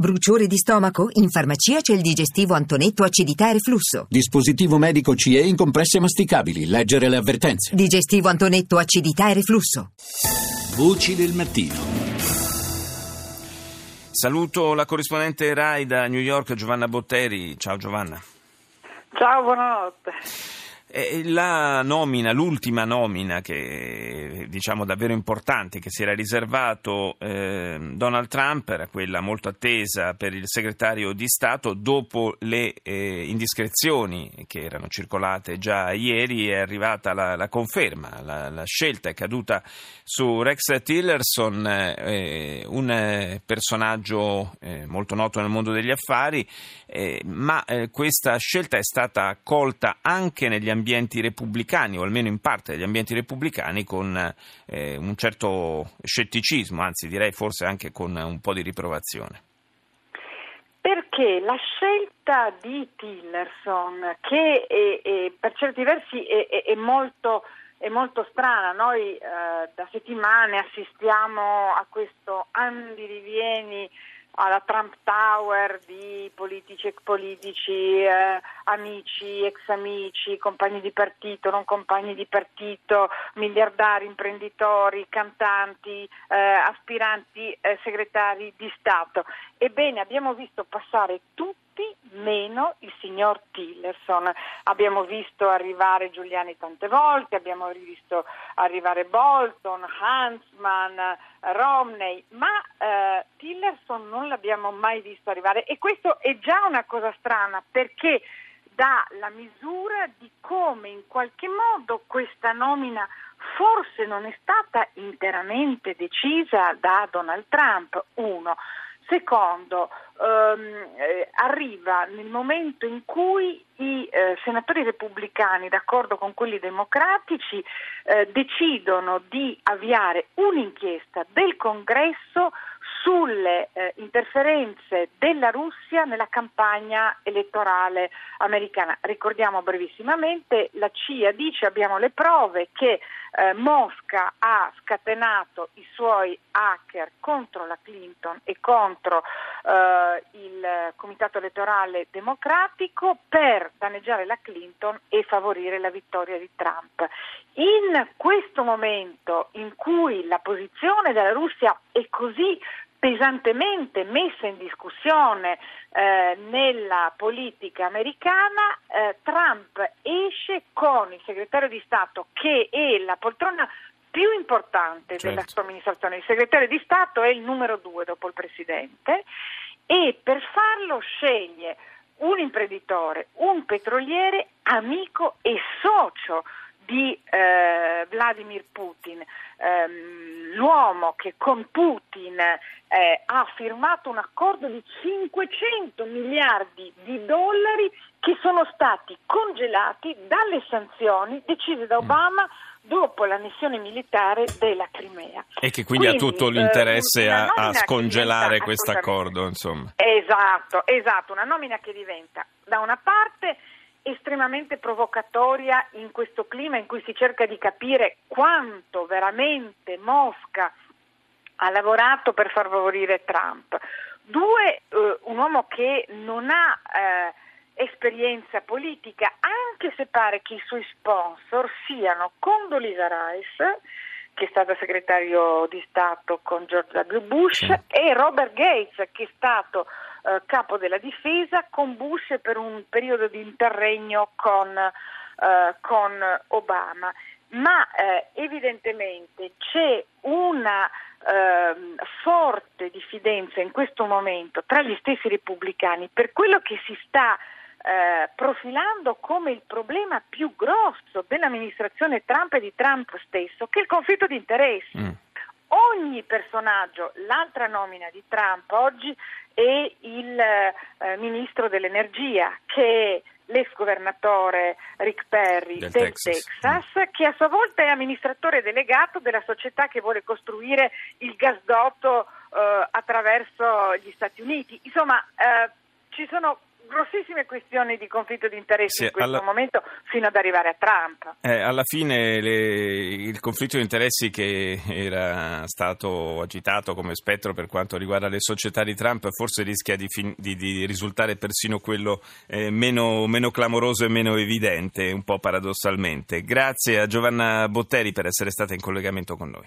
Bruciore di stomaco? In farmacia c'è il digestivo Antonetto acidità e reflusso. Dispositivo medico CE in compresse masticabili. Leggere le avvertenze. Digestivo Antonetto acidità e reflusso. Voci del mattino. Saluto la corrispondente RAI da New York, Giovanna Botteri. Ciao Giovanna. Ciao, buonanotte. La nomina, l'ultima nomina che diciamo davvero importante che si era riservato eh, Donald Trump era quella molto attesa per il segretario di Stato dopo le eh, indiscrezioni che erano circolate già ieri è arrivata la, la conferma, la, la, scelta è caduta su Rex Tillerson, eh, un personaggio eh, molto noto nel mondo degli affari, eh, ma eh, questa scelta è stata accolta anche negli ambienti ambienti repubblicani, o almeno in parte degli ambienti repubblicani, con eh, un certo scetticismo, anzi direi forse anche con un po' di riprovazione. Perché la scelta di Tillerson, che è, è, per certi versi è, è molto è molto strana. Noi eh, da settimane assistiamo a questo andirivieni alla Trump Tower di politici, ex politici, eh, amici, ex amici, compagni di partito, non compagni di partito, miliardari, imprenditori, cantanti, eh, aspiranti eh, segretari di Stato. Ebbene, abbiamo visto passare tutti meno il signor Tillerson. Abbiamo visto arrivare Giuliani tante volte, abbiamo visto arrivare Bolton, Hansman, Romney, ma eh, Tillerson non l'abbiamo mai visto arrivare e questo è già una cosa strana perché dà la misura di come in qualche modo questa nomina forse non è stata interamente decisa da Donald Trump, uno. Secondo, ehm, eh, arriva nel momento in cui i eh, senatori repubblicani, d'accordo con quelli democratici, eh, decidono di avviare un'inchiesta del Congresso sulle eh, interferenze della Russia nella campagna elettorale americana. Ricordiamo brevissimamente, la CIA dice abbiamo le prove che eh, Mosca ha scatenato i suoi hacker contro la Clinton e contro eh, il Comitato elettorale democratico per danneggiare la Clinton e favorire la vittoria di Trump. In questo momento in cui la posizione della Russia è così pesantemente messa in discussione eh, nella politica americana, eh, Trump esce con il segretario di Stato che è la poltrona più importante certo. della sua amministrazione. Il segretario di Stato è il numero due dopo il presidente e per farlo sceglie un imprenditore, un petroliere amico e socio di eh, Vladimir Putin, ehm, l'uomo che con Putin eh, ha firmato un accordo di 500 miliardi di dollari che sono stati congelati dalle sanzioni decise da mm. Obama dopo l'annessione militare della Crimea. E che quindi, quindi ha tutto eh, l'interesse eh, a, a, scongelare questo accordo. Insomma. Esatto, esatto, una nomina che diventa da una parte estremamente provocatoria in questo clima in cui si cerca di capire quanto veramente Mosca ha lavorato per far favorire Trump. Due, eh, un uomo che non ha eh, esperienza politica, anche se pare che i suoi sponsor siano Condoleezza Rice, che è stata segretario di Stato con George W. Bush, e Robert Gates, che è stato eh, capo della difesa con Bush per un periodo di interregno con, eh, con Obama. Ma eh, evidentemente c'è una ehm, forte diffidenza in questo momento tra gli stessi repubblicani per quello che si sta eh, profilando come il problema più grosso dell'amministrazione Trump e di Trump stesso, che è il conflitto di interessi. Mm. Ogni personaggio, l'altra nomina di Trump oggi è il eh, ministro dell'energia, che è l'ex governatore Rick Perry del, del Texas, Texas mm. che a sua volta è amministratore delegato della società che vuole costruire il gasdotto eh, attraverso gli Stati Uniti. Insomma, eh, ci sono grossissime questioni di conflitto di interessi Sì, in questo alla- momento fino ad arrivare a Trump. Eh, alla fine le- il conflitto di interessi che era stato agitato come spettro per quanto riguarda le società di Trump forse rischia di, fin- di- di risultare persino quello eh, meno, meno clamoroso e meno evidente, un po' paradossalmente. Grazie a Giovanna Botteri per essere stata in collegamento con noi.